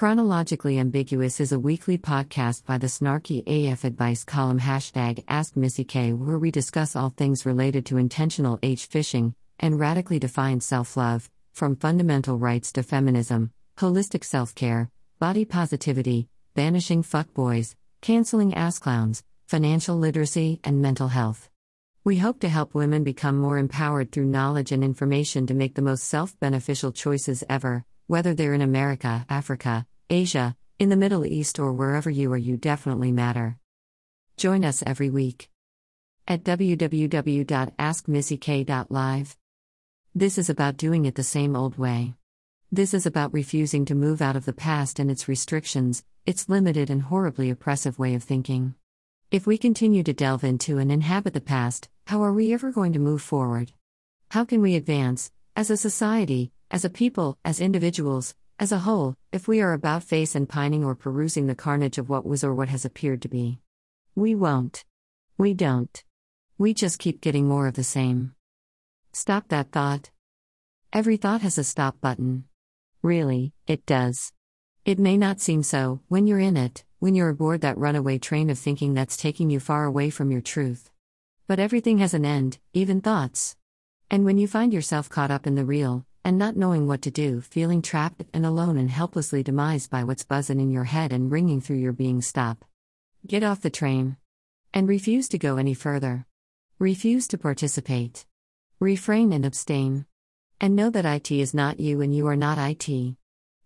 Chronologically Ambiguous is a weekly podcast by the Snarky AF Advice column hashtag Ask Missy K, where we discuss all things related to intentional age fishing and radically defined self love, from fundamental rights to feminism, holistic self care, body positivity, banishing fuckboys, canceling ass clowns, financial literacy, and mental health. We hope to help women become more empowered through knowledge and information to make the most self beneficial choices ever, whether they're in America, Africa, Asia, in the Middle East, or wherever you are, you definitely matter. Join us every week at www.askmissyk.live. This is about doing it the same old way. This is about refusing to move out of the past and its restrictions, its limited and horribly oppressive way of thinking. If we continue to delve into and inhabit the past, how are we ever going to move forward? How can we advance, as a society, as a people, as individuals, as a whole, if we are about face and pining or perusing the carnage of what was or what has appeared to be? We won't. We don't. We just keep getting more of the same. Stop that thought. Every thought has a stop button. Really, it does. It may not seem so when you're in it, when you're aboard that runaway train of thinking that's taking you far away from your truth. But everything has an end, even thoughts. And when you find yourself caught up in the real, and not knowing what to do, feeling trapped and alone and helplessly demised by what's buzzing in your head and ringing through your being, stop. Get off the train. And refuse to go any further. Refuse to participate. Refrain and abstain. And know that IT is not you and you are not IT.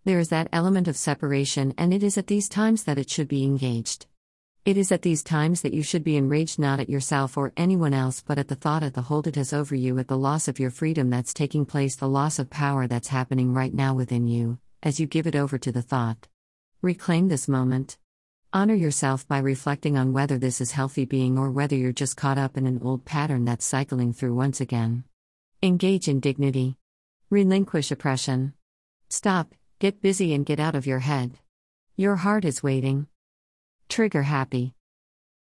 There is that element of separation, and it is at these times that it should be engaged. It is at these times that you should be enraged not at yourself or anyone else, but at the thought at the hold it has over you, at the loss of your freedom that's taking place, the loss of power that's happening right now within you, as you give it over to the thought. Reclaim this moment. Honor yourself by reflecting on whether this is healthy being or whether you're just caught up in an old pattern that's cycling through once again. Engage in dignity. Relinquish oppression. Stop, Get busy and get out of your head. Your heart is waiting. Trigger happy.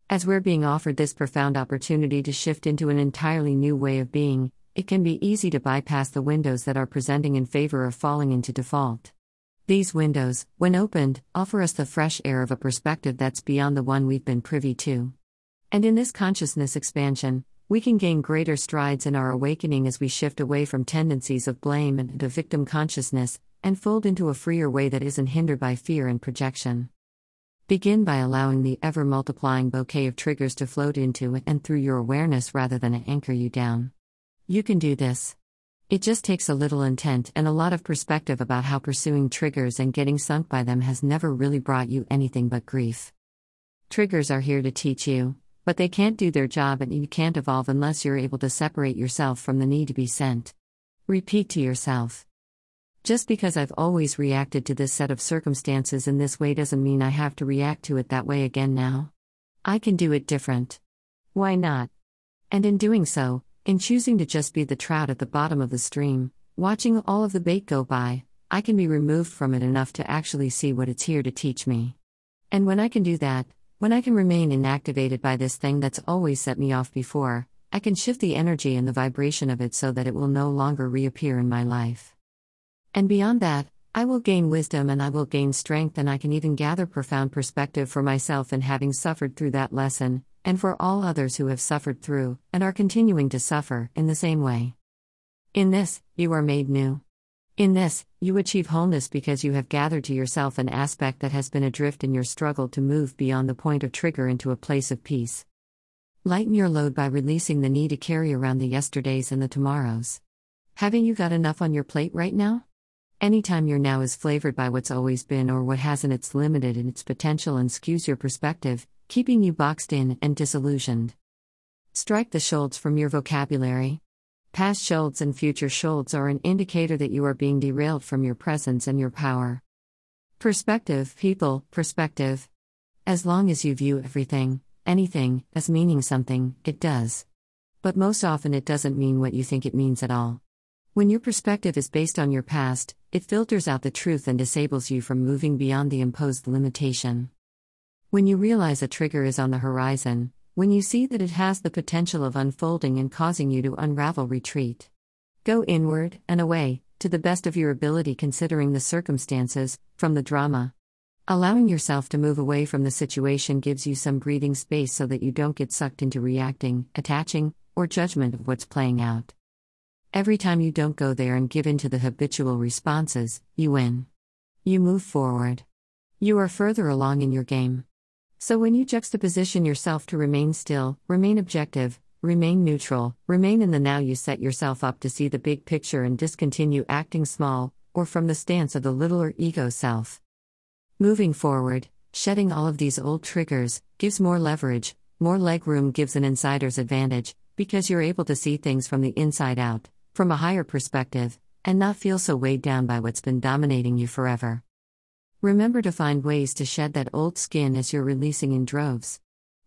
As we're being offered this profound opportunity to shift into an entirely new way of being, it can be easy to bypass the windows that are presenting in favor of falling into default. These windows, when opened, offer us the fresh air of a perspective that's beyond the one we've been privy to. And in this consciousness expansion, we can gain greater strides in our awakening as we shift away from tendencies of blame and into victim consciousness, and fold into a freer way that isn't hindered by fear and projection. Begin by allowing the ever multiplying bouquet of triggers to float into and through your awareness rather than anchor you down. You can do this. It just takes a little intent and a lot of perspective about how pursuing triggers and getting sunk by them has never really brought you anything but grief. Triggers are here to teach you, but they can't do their job and you can't evolve unless you're able to separate yourself from the need to be sent. Repeat to yourself just because I've always reacted to this set of circumstances in this way doesn't mean I have to react to it that way again now. I can do it different. Why not? And in doing so, in choosing to just be the trout at the bottom of the stream, watching all of the bait go by, I can be removed from it enough to actually see what it's here to teach me. And when I can do that, when I can remain inactivated by this thing that's always set me off before, I can shift the energy and the vibration of it so that it will no longer reappear in my life. And beyond that, I will gain wisdom and I will gain strength, and I can even gather profound perspective for myself in having suffered through that lesson, and for all others who have suffered through, and are continuing to suffer, in the same way. In this, you are made new. In this, you achieve wholeness because you have gathered to yourself an aspect that has been adrift in your struggle to move beyond the point of trigger into a place of peace. Lighten your load by releasing the need to carry around the yesterdays and the tomorrows. Haven't you got enough on your plate right now? Anytime your now is flavored by what's always been or what hasn't, it's limited in its potential and skews your perspective, keeping you boxed in and disillusioned. Strike the shoulds from your vocabulary. Past shoulds and future shoulds are an indicator that you are being derailed from your presence and your power. Perspective, people, perspective. As long as you view everything, anything, as meaning something, it does. But most often it doesn't mean what you think it means at all. When your perspective is based on your past, it filters out the truth and disables you from moving beyond the imposed limitation. When you realize a trigger is on the horizon, when you see that it has the potential of unfolding and causing you to unravel, retreat. Go inward and away, to the best of your ability considering the circumstances, from the drama, Allowing yourself to move away from the situation gives you some breathing space so that you don't get sucked into reacting, attaching, or judgment of what's playing out. Every time you don't go there and give in to the habitual responses, you win. You move forward. You are further along in your game. So when you juxtaposition yourself to remain still, remain objective, remain neutral, remain in the now, you set yourself up to see the big picture and discontinue acting small, or from the stance of the littler ego self. Moving forward, shedding all of these old triggers gives more leverage, more leg room gives an insider's advantage, because you're able to see things from the inside out, from a higher perspective, and not feel so weighed down by what's been dominating you forever. Remember to find ways to shed that old skin as you're releasing in droves.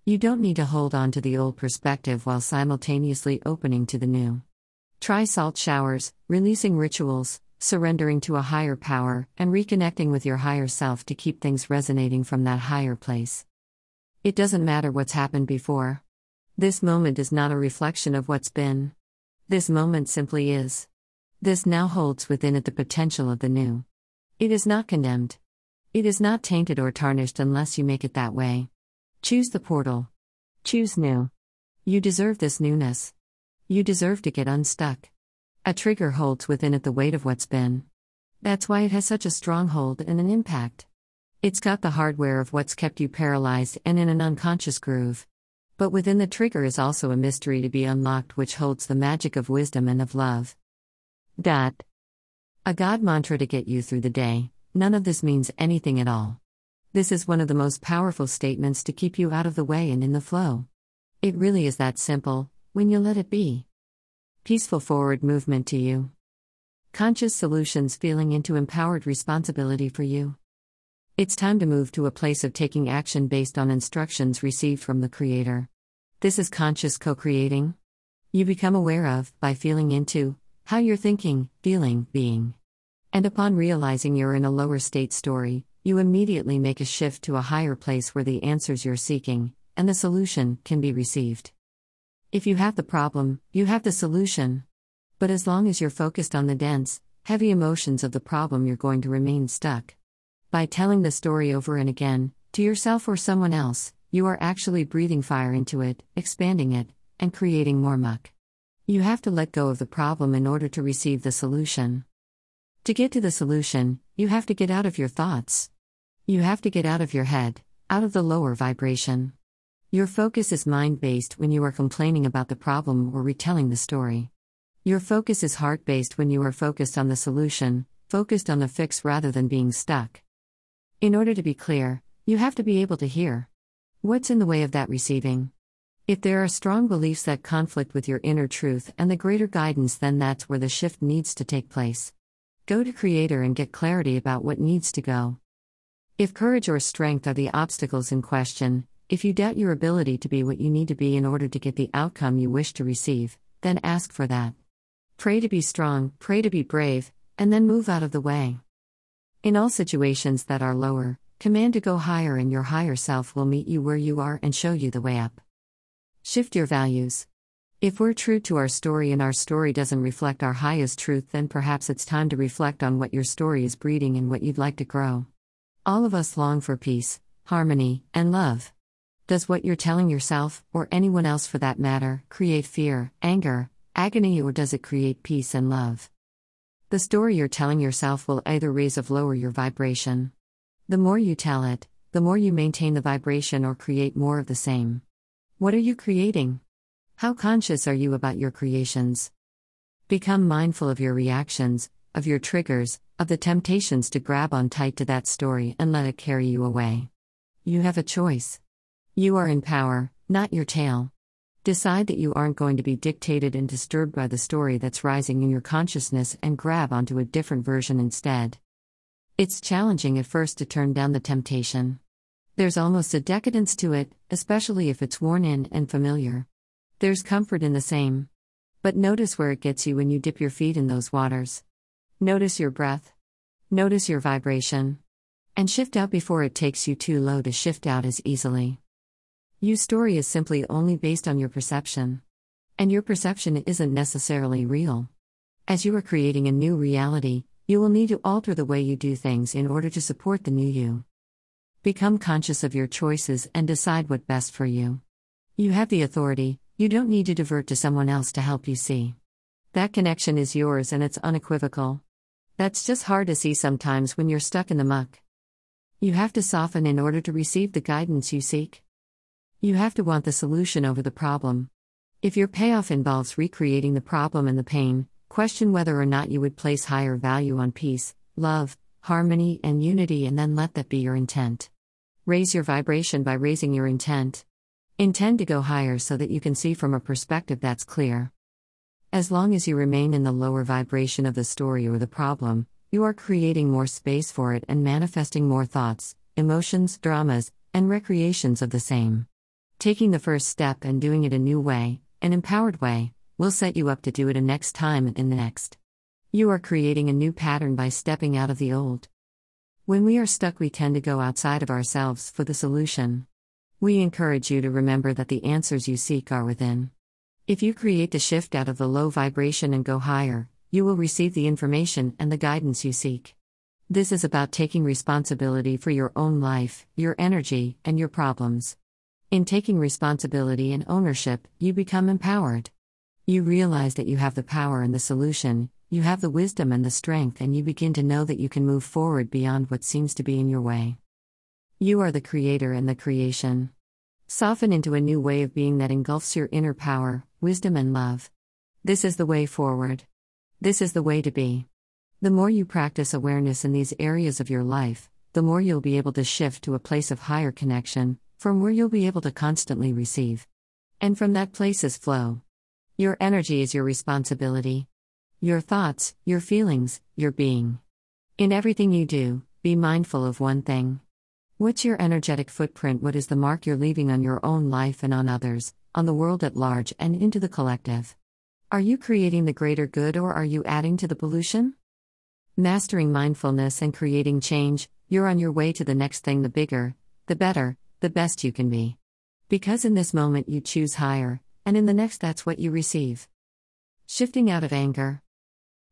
You don't need to hold on to the old perspective while simultaneously opening to the new. Try salt showers, releasing rituals, surrendering to a higher power, and reconnecting with your higher self to keep things resonating from that higher place. It doesn't matter what's happened before. This moment is not a reflection of what's been. This moment simply is. This now holds within it the potential of the new. It is not condemned. It is not tainted or tarnished unless you make it that way. Choose the portal. Choose new. You deserve this newness. You deserve to get unstuck. A trigger holds within it the weight of what's been. That's why it has such a strong hold and an impact. It's got the hardware of what's kept you paralyzed and in an unconscious groove. But within the trigger is also a mystery to be unlocked which holds the magic of wisdom and of love. Dot. A God mantra to get you through the day. None of this means anything at all. This is one of the most powerful statements to keep you out of the way and in the flow. It really is that simple, when you let it be. Peaceful forward movement to you. Conscious solutions feeling into empowered responsibility for you. It's time to move to a place of taking action based on instructions received from the Creator. This is conscious co creating. You become aware of, by feeling into, how you're thinking, feeling, being. And upon realizing you're in a lower state story, you immediately make a shift to a higher place where the answers you're seeking, and the solution, can be received. If you have the problem, you have the solution. But as long as you're focused on the dense, heavy emotions of the problem, you're going to remain stuck. By telling the story over and again, to yourself or someone else, you are actually breathing fire into it, expanding it, and creating more muck. You have to let go of the problem in order to receive the solution. To get to the solution, you have to get out of your thoughts. You have to get out of your head, out of the lower vibration. Your focus is mind based when you are complaining about the problem or retelling the story. Your focus is heart based when you are focused on the solution, focused on the fix rather than being stuck. In order to be clear, you have to be able to hear. What's in the way of that receiving? If there are strong beliefs that conflict with your inner truth and the greater guidance, then that's where the shift needs to take place. Go to Creator and get clarity about what needs to go. If courage or strength are the obstacles in question, if you doubt your ability to be what you need to be in order to get the outcome you wish to receive, then ask for that. Pray to be strong, pray to be brave, and then move out of the way. In all situations that are lower, command to go higher, and your higher self will meet you where you are and show you the way up. Shift your values. If we're true to our story and our story doesn't reflect our highest truth, then perhaps it's time to reflect on what your story is breeding and what you'd like to grow. All of us long for peace, harmony, and love. Does what you're telling yourself, or anyone else for that matter, create fear, anger, agony, or does it create peace and love? The story you're telling yourself will either raise or lower your vibration. The more you tell it, the more you maintain the vibration or create more of the same. What are you creating? How conscious are you about your creations? Become mindful of your reactions, of your triggers, of the temptations to grab on tight to that story and let it carry you away. You have a choice. You are in power, not your tail. Decide that you aren't going to be dictated and disturbed by the story that's rising in your consciousness and grab onto a different version instead. It's challenging at first to turn down the temptation. There's almost a decadence to it, especially if it's worn in and familiar. There's comfort in the same. But notice where it gets you when you dip your feet in those waters. Notice your breath. Notice your vibration. And shift out before it takes you too low to shift out as easily. Your story is simply only based on your perception. And your perception isn't necessarily real. As you are creating a new reality, you will need to alter the way you do things in order to support the new you. Become conscious of your choices and decide what best for you. You have the authority, you don't need to divert to someone else to help you see. That connection is yours and it's unequivocal. That's just hard to see sometimes when you're stuck in the muck. You have to soften in order to receive the guidance you seek. You have to want the solution over the problem. If your payoff involves recreating the problem and the pain, question whether or not you would place higher value on peace, love, harmony, and unity, and then let that be your intent. Raise your vibration by raising your intent. Intend to go higher so that you can see from a perspective that's clear. As long as you remain in the lower vibration of the story or the problem, you are creating more space for it and manifesting more thoughts, emotions, dramas, and recreations of the same. Taking the first step and doing it a new way, an empowered way, will set you up to do it a next time and in the next. You are creating a new pattern by stepping out of the old. When we are stuck, we tend to go outside of ourselves for the solution. We encourage you to remember that the answers you seek are within. If you create the shift out of the low vibration and go higher, you will receive the information and the guidance you seek. This is about taking responsibility for your own life, your energy, and your problems. In taking responsibility and ownership, you become empowered. You realize that you have the power and the solution, you have the wisdom and the strength, and you begin to know that you can move forward beyond what seems to be in your way. You are the creator and the creation. Soften into a new way of being that engulfs your inner power, wisdom, and love. This is the way forward. This is the way to be. The more you practice awareness in these areas of your life, the more you'll be able to shift to a place of higher connection, from where you'll be able to constantly receive. And from that place is flow. Your energy is your responsibility your thoughts, your feelings, your being. In everything you do, be mindful of one thing. What's your energetic footprint? What is the mark you're leaving on your own life and on others, on the world at large, and into the collective? Are you creating the greater good or are you adding to the pollution? Mastering mindfulness and creating change, you're on your way to the next thing the bigger, the better, the best you can be. Because in this moment you choose higher, and in the next that's what you receive. Shifting out of anger.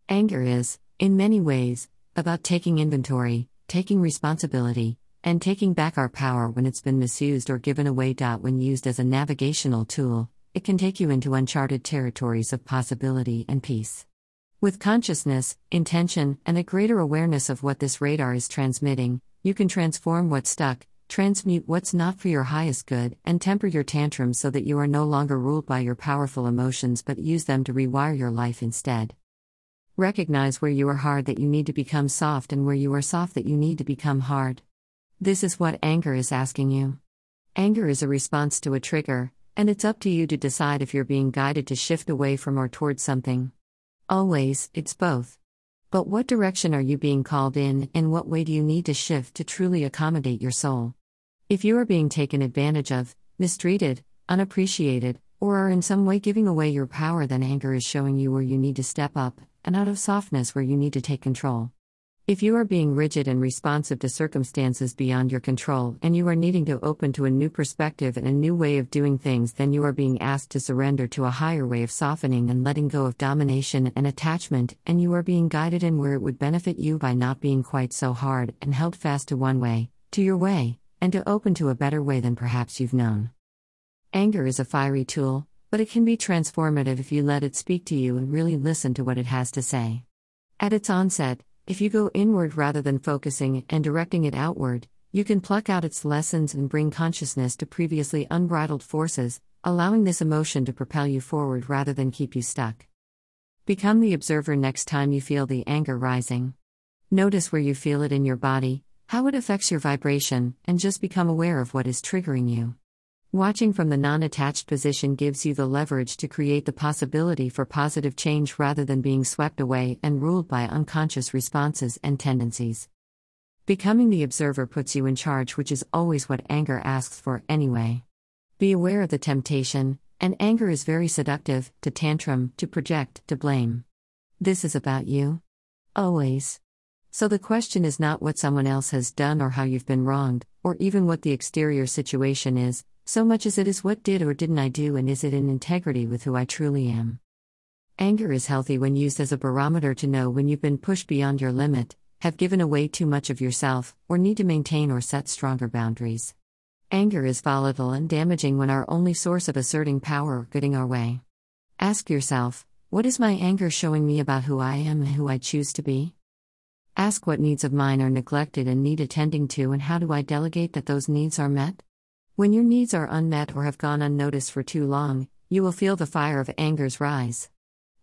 Anger is, in many ways, about taking inventory, taking responsibility, and taking back our power when it's been misused or given away. When used as a navigational tool, it can take you into uncharted territories of possibility and peace. With consciousness, intention, and a greater awareness of what this radar is transmitting, you can transform what's stuck, transmute what's not for your highest good, and temper your tantrums so that you are no longer ruled by your powerful emotions but use them to rewire your life instead. Recognize where you are hard that you need to become soft and where you are soft that you need to become hard. This is what anger is asking you. Anger is a response to a trigger, and it's up to you to decide if you're being guided to shift away from or towards something. Always, it's both. But what direction are you being called in, and what way do you need to shift to truly accommodate your soul? If you are being taken advantage of, mistreated, unappreciated, or are in some way giving away your power, then anger is showing you where you need to step up and out of softness where you need to take control. If you are being rigid and responsive to circumstances beyond your control and you are needing to open to a new perspective and a new way of doing things, then you are being asked to surrender to a higher way of softening and letting go of domination and attachment, and you are being guided in where it would benefit you by not being quite so hard and held fast to one way, to your way, and to open to a better way than perhaps you've known. Anger is a fiery tool, but it can be transformative if you let it speak to you and really listen to what it has to say. At its onset, if you go inward rather than focusing and directing it outward, you can pluck out its lessons and bring consciousness to previously unbridled forces, allowing this emotion to propel you forward rather than keep you stuck. Become the observer next time you feel the anger rising. Notice where you feel it in your body, how it affects your vibration, and just become aware of what is triggering you. Watching from the non attached position gives you the leverage to create the possibility for positive change rather than being swept away and ruled by unconscious responses and tendencies. Becoming the observer puts you in charge, which is always what anger asks for anyway. Be aware of the temptation, and anger is very seductive to tantrum, to project, to blame. This is about you. Always. So the question is not what someone else has done or how you've been wronged, or even what the exterior situation is, so much as it is what did or didn't I do and is it in integrity with who I truly am. Anger is healthy when used as a barometer to know when you've been pushed beyond your limit, have given away too much of yourself, or need to maintain or set stronger boundaries. Anger is volatile and damaging when our only source of asserting power or getting our way. Ask yourself, what is my anger showing me about who I am and who I choose to be? Ask what needs of mine are neglected and need attending to, and how do I delegate that those needs are met? When your needs are unmet or have gone unnoticed for too long, you will feel the fire of anger's rise.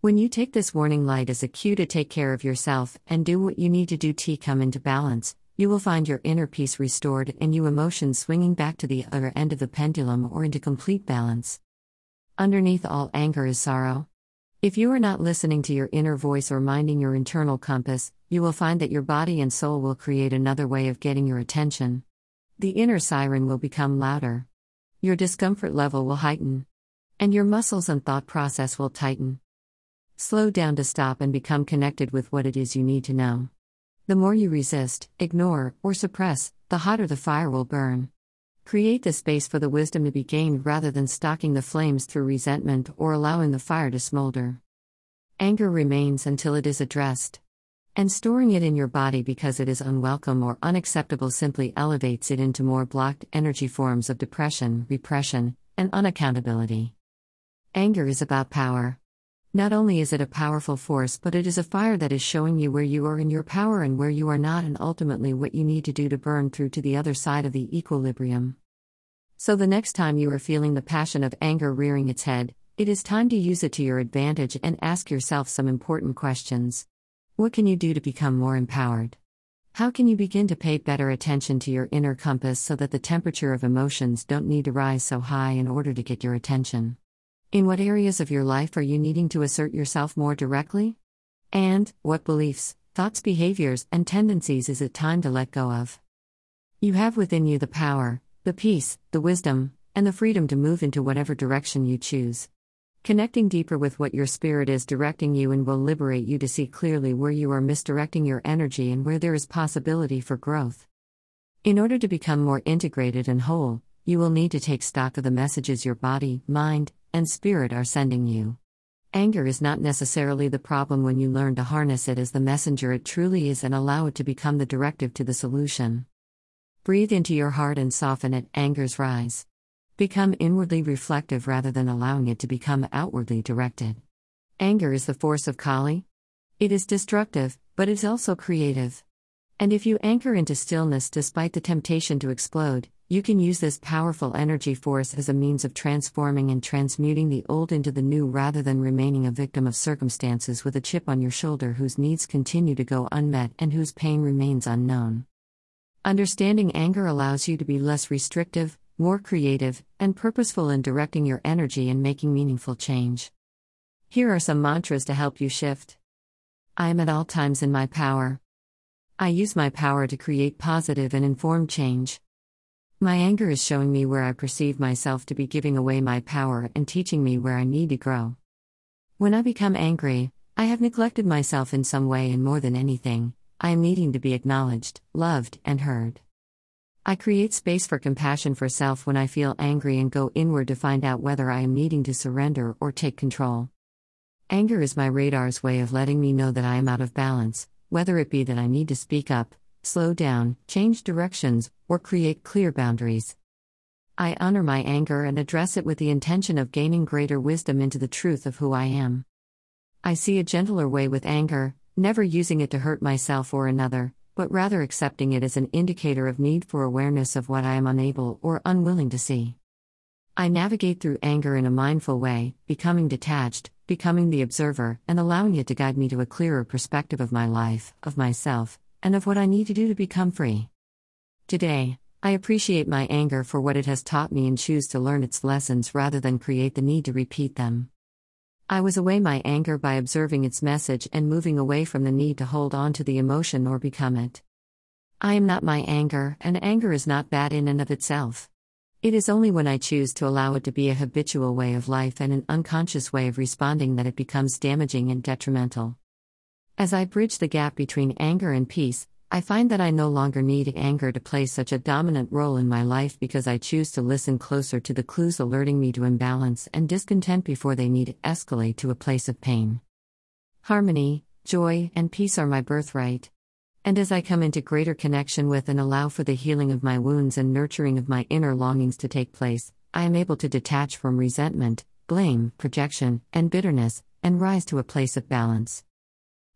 When you take this warning light as a cue to take care of yourself and do what you need to do to come into balance, you will find your inner peace restored and you emotions swinging back to the other end of the pendulum or into complete balance. Underneath all anger is sorrow. If you are not listening to your inner voice or minding your internal compass, you will find that your body and soul will create another way of getting your attention. The inner siren will become louder. Your discomfort level will heighten. And your muscles and thought process will tighten. Slow down to stop and become connected with what it is you need to know. The more you resist, ignore, or suppress, the hotter the fire will burn. Create the space for the wisdom to be gained rather than stalking the flames through resentment or allowing the fire to smolder. Anger remains until it is addressed. And storing it in your body because it is unwelcome or unacceptable simply elevates it into more blocked energy forms of depression, repression, and unaccountability. Anger is about power. Not only is it a powerful force, but it is a fire that is showing you where you are in your power and where you are not, and ultimately what you need to do to burn through to the other side of the equilibrium. So, the next time you are feeling the passion of anger rearing its head, it is time to use it to your advantage and ask yourself some important questions. What can you do to become more empowered? How can you begin to pay better attention to your inner compass so that the temperature of emotions don't need to rise so high in order to get your attention? In what areas of your life are you needing to assert yourself more directly? And what beliefs, thoughts, behaviors, and tendencies is it time to let go of? You have within you the power, the peace, the wisdom, and the freedom to move into whatever direction you choose. Connecting deeper with what your spirit is directing you and will liberate you to see clearly where you are misdirecting your energy and where there is possibility for growth. In order to become more integrated and whole, you will need to take stock of the messages your body, mind, and spirit are sending you. Anger is not necessarily the problem when you learn to harness it as the messenger it truly is and allow it to become the directive to the solution. Breathe into your heart and soften it, anger's rise. Become inwardly reflective rather than allowing it to become outwardly directed. Anger is the force of Kali. It is destructive, but is also creative. And if you anchor into stillness despite the temptation to explode, you can use this powerful energy force as a means of transforming and transmuting the old into the new rather than remaining a victim of circumstances with a chip on your shoulder whose needs continue to go unmet and whose pain remains unknown. Understanding anger allows you to be less restrictive, more creative, and purposeful in directing your energy and making meaningful change. Here are some mantras to help you shift. I am at all times in my power. I use my power to create positive and informed change. My anger is showing me where I perceive myself to be giving away my power and teaching me where I need to grow. When I become angry, I have neglected myself in some way, and more than anything, I am needing to be acknowledged, loved, and heard. I create space for compassion for self when I feel angry and go inward to find out whether I am needing to surrender or take control. Anger is my radar's way of letting me know that I am out of balance, whether it be that I need to speak up, slow down, change directions, or create clear boundaries. I honor my anger and address it with the intention of gaining greater wisdom into the truth of who I am. I see a gentler way with anger, never using it to hurt myself or another, but rather accepting it as an indicator of need for awareness of what I am unable or unwilling to see. I navigate through anger in a mindful way, becoming detached, becoming the observer, and allowing it to guide me to a clearer perspective of my life, of myself, and of what I need to do to become free. Today, I appreciate my anger for what it has taught me and choose to learn its lessons rather than create the need to repeat them. I was away my anger by observing its message and moving away from the need to hold on to the emotion or become it. I am not my anger, and anger is not bad in and of itself. It is only when I choose to allow it to be a habitual way of life and an unconscious way of responding that it becomes damaging and detrimental. As I bridge the gap between anger and peace, I find that I no longer need anger to play such a dominant role in my life because I choose to listen closer to the clues alerting me to imbalance and discontent before they need escalate to a place of pain. Harmony, joy, and peace are my birthright. And as I come into greater connection with and allow for the healing of my wounds and nurturing of my inner longings to take place, I am able to detach from resentment, blame, projection, and bitterness, and rise to a place of balance.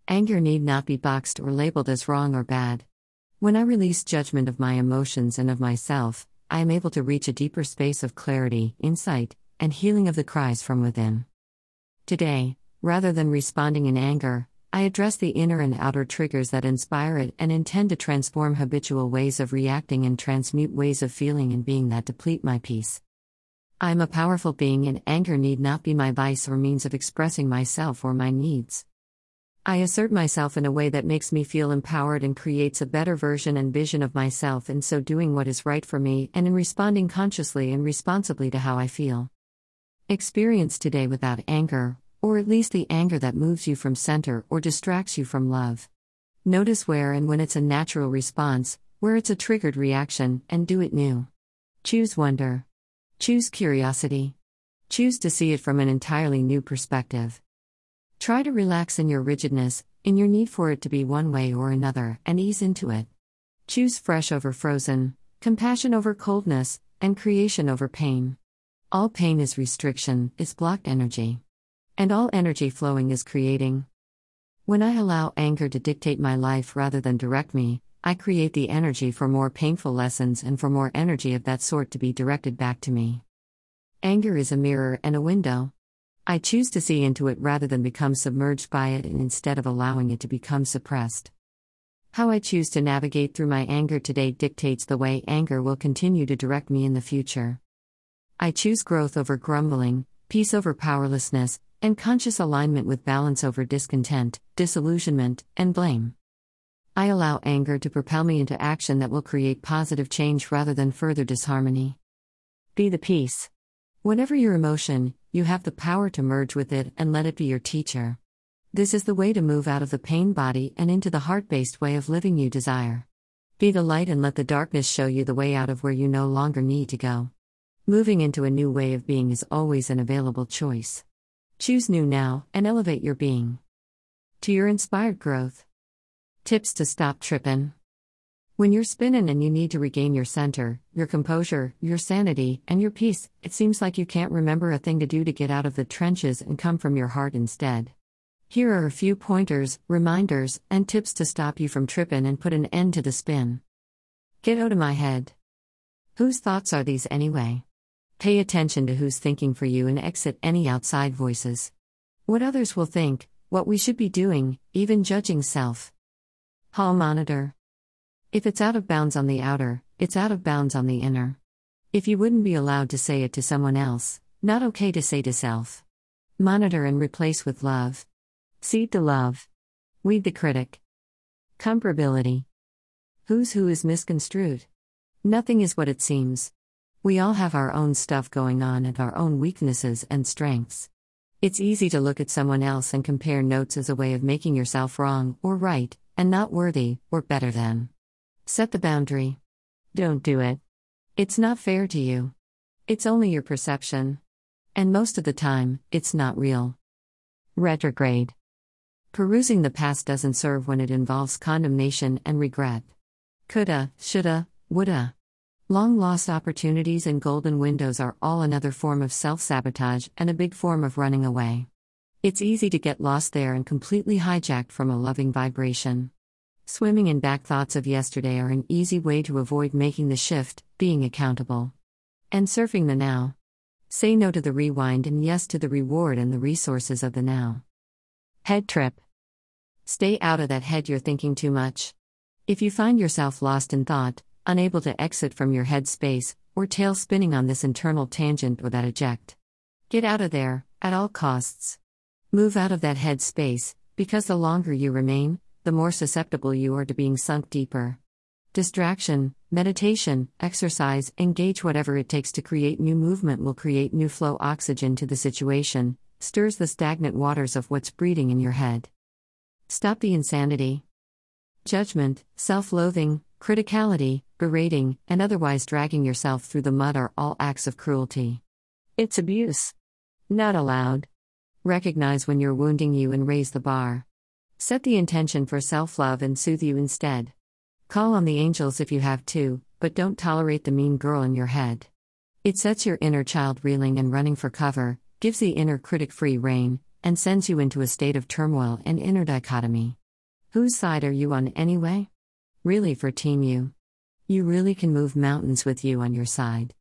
Anger need not be boxed or labeled as wrong or bad. When I release judgment of my emotions and of myself, I am able to reach a deeper space of clarity, insight, and healing of the cries from within. Today, rather than responding in anger, I address the inner and outer triggers that inspire it and intend to transform habitual ways of reacting and transmute ways of feeling and being that deplete my peace. I am a powerful being, and anger need not be my vice or means of expressing myself or my needs. I assert myself in a way that makes me feel empowered and creates a better version and vision of myself in so doing what is right for me and in responding consciously and responsibly to how I feel. Experience today without anger, or at least the anger that moves you from center or distracts you from love. Notice where and when it's a natural response, where it's a triggered reaction, and do it new. Choose wonder. Choose curiosity. Choose to see it from an entirely new perspective. Try to relax in your rigidness, in your need for it to be one way or another, and ease into it. Choose fresh over frozen, compassion over coldness, and creation over pain. All pain is restriction, is blocked energy. And all energy flowing is creating. When I allow anger to dictate my life rather than direct me, I create the energy for more painful lessons and for more energy of that sort to be directed back to me. Anger is a mirror and a window. I choose to see into it rather than become submerged by it and instead of allowing it to become suppressed. How I choose to navigate through my anger today dictates the way anger will continue to direct me in the future. I choose growth over grumbling, peace over powerlessness, and conscious alignment with balance over discontent, disillusionment, and blame. I allow anger to propel me into action that will create positive change rather than further disharmony. Be the peace. Whatever your emotion, you have the power to merge with it and let it be your teacher. This is the way to move out of the pain body and into the heart based way of living you desire. Be the light and let the darkness show you the way out of where you no longer need to go. Moving into a new way of being is always an available choice. Choose new now and elevate your being. To your inspired growth. Tips to stop trippin'. When you're spinning and you need to regain your center, your composure, your sanity, and your peace, it seems like you can't remember a thing to do to get out of the trenches and come from your heart instead. Here are a few pointers, reminders, and tips to stop you from tripping and put an end to the spin. Get out of my head. Whose thoughts are these anyway? Pay attention to who's thinking for you and exit any outside voices. What others will think, what we should be doing, even judging self. Hall monitor. If it's out of bounds on the outer, it's out of bounds on the inner. If you wouldn't be allowed to say it to someone else, not okay to say to self. Monitor and replace with love. Seed the love. Weed the critic. Comparability. Who's who is misconstrued. Nothing is what it seems. We all have our own stuff going on and our own weaknesses and strengths. It's easy to look at someone else and compare notes as a way of making yourself wrong or right, and not worthy or better than. Set the boundary. Don't do it. It's not fair to you. It's only your perception. And most of the time, it's not real. Retrograde. Perusing the past doesn't serve when it involves condemnation and regret. Coulda, shoulda, woulda. Long lost opportunities and golden windows are all another form of self sabotage and a big form of running away. It's easy to get lost there and completely hijacked from a loving vibration. Swimming in back thoughts of yesterday are an easy way to avoid making the shift, being accountable. And surfing the now. Say no to the rewind and yes to the reward and the resources of the now. Head trip. Stay out of that head you're thinking too much. If you find yourself lost in thought, unable to exit from your head space, or tail spinning on this internal tangent or that eject, get out of there, at all costs. Move out of that head space, because the longer you remain, the more susceptible you are to being sunk deeper. Distraction, meditation, exercise, engage whatever it takes to create new movement will create new flow oxygen to the situation, stirs the stagnant waters of what's breeding in your head. Stop the insanity. Judgment, self loathing, criticality, berating, and otherwise dragging yourself through the mud are all acts of cruelty. It's abuse. Not allowed. Recognize when you're wounding you and raise the bar. Set the intention for self love and soothe you instead. Call on the angels if you have to, but don't tolerate the mean girl in your head. It sets your inner child reeling and running for cover, gives the inner critic free rein, and sends you into a state of turmoil and inner dichotomy. Whose side are you on anyway? Really, for Team You. You really can move mountains with you on your side.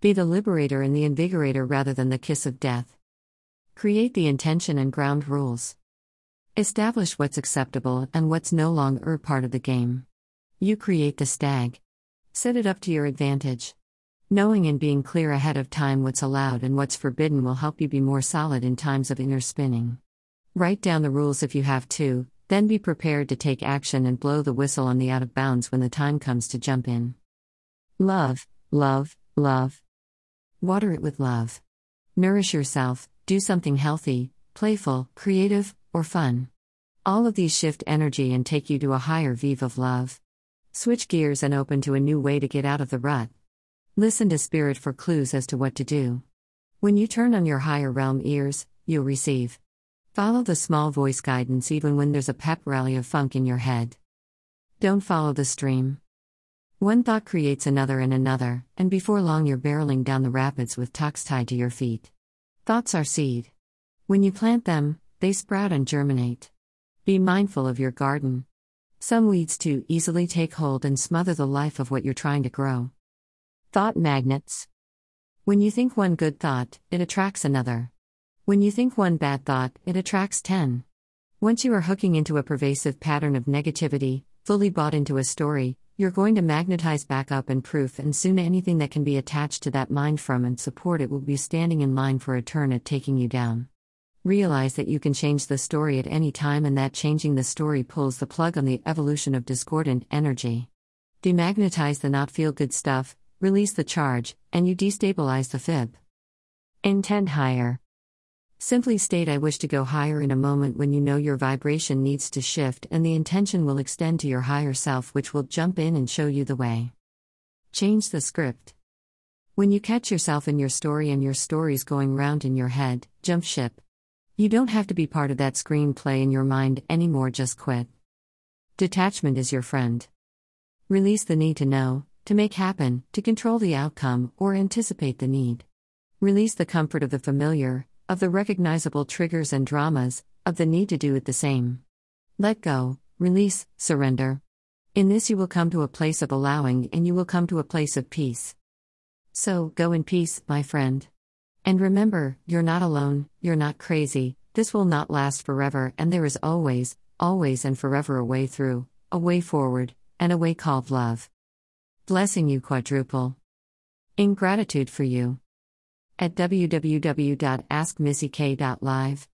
Be the liberator and the invigorator rather than the kiss of death. Create the intention and ground rules. Establish what's acceptable and what's no longer part of the game. You create the stag. Set it up to your advantage. Knowing and being clear ahead of time what's allowed and what's forbidden will help you be more solid in times of inner spinning. Write down the rules if you have to, then be prepared to take action and blow the whistle on the out of bounds when the time comes to jump in. Love, love, love. Water it with love. Nourish yourself, do something healthy, playful, creative, or fun. All of these shift energy and take you to a higher vive of love. Switch gears and open to a new way to get out of the rut. Listen to spirit for clues as to what to do. When you turn on your higher realm ears, you'll receive. Follow the small voice guidance even when there's a pep rally of funk in your head. Don't follow the stream. One thought creates another and another, and before long you're barreling down the rapids with tucks tied to your feet. Thoughts are seed. When you plant them, they sprout and germinate. Be mindful of your garden. Some weeds too easily take hold and smother the life of what you're trying to grow. Thought magnets. When you think one good thought, it attracts another. When you think one bad thought, it attracts 10. Once you are hooking into a pervasive pattern of negativity, fully bought into a story, you're going to magnetize back up and proof, and soon anything that can be attached to that mind from and support it will be standing in line for a turn at taking you down. Realize that you can change the story at any time and that changing the story pulls the plug on the evolution of discordant energy. Demagnetize the not feel good stuff, release the charge, and you destabilize the fib. Intend higher. Simply state I wish to go higher in a moment when you know your vibration needs to shift and the intention will extend to your higher self, which will jump in and show you the way. Change the script. When you catch yourself in your story and your stories going round in your head, jump ship. You don't have to be part of that screenplay in your mind anymore, just quit. Detachment is your friend. Release the need to know, to make happen, to control the outcome, or anticipate the need. Release the comfort of the familiar, of the recognizable triggers and dramas, of the need to do it the same. Let go, release, surrender. In this, you will come to a place of allowing and you will come to a place of peace. So, go in peace, my friend. And remember, you're not alone, you're not crazy, this will not last forever, and there is always, always and forever a way through, a way forward, and a way called love. Blessing you quadruple. In gratitude for you. At www.askmissyk.live.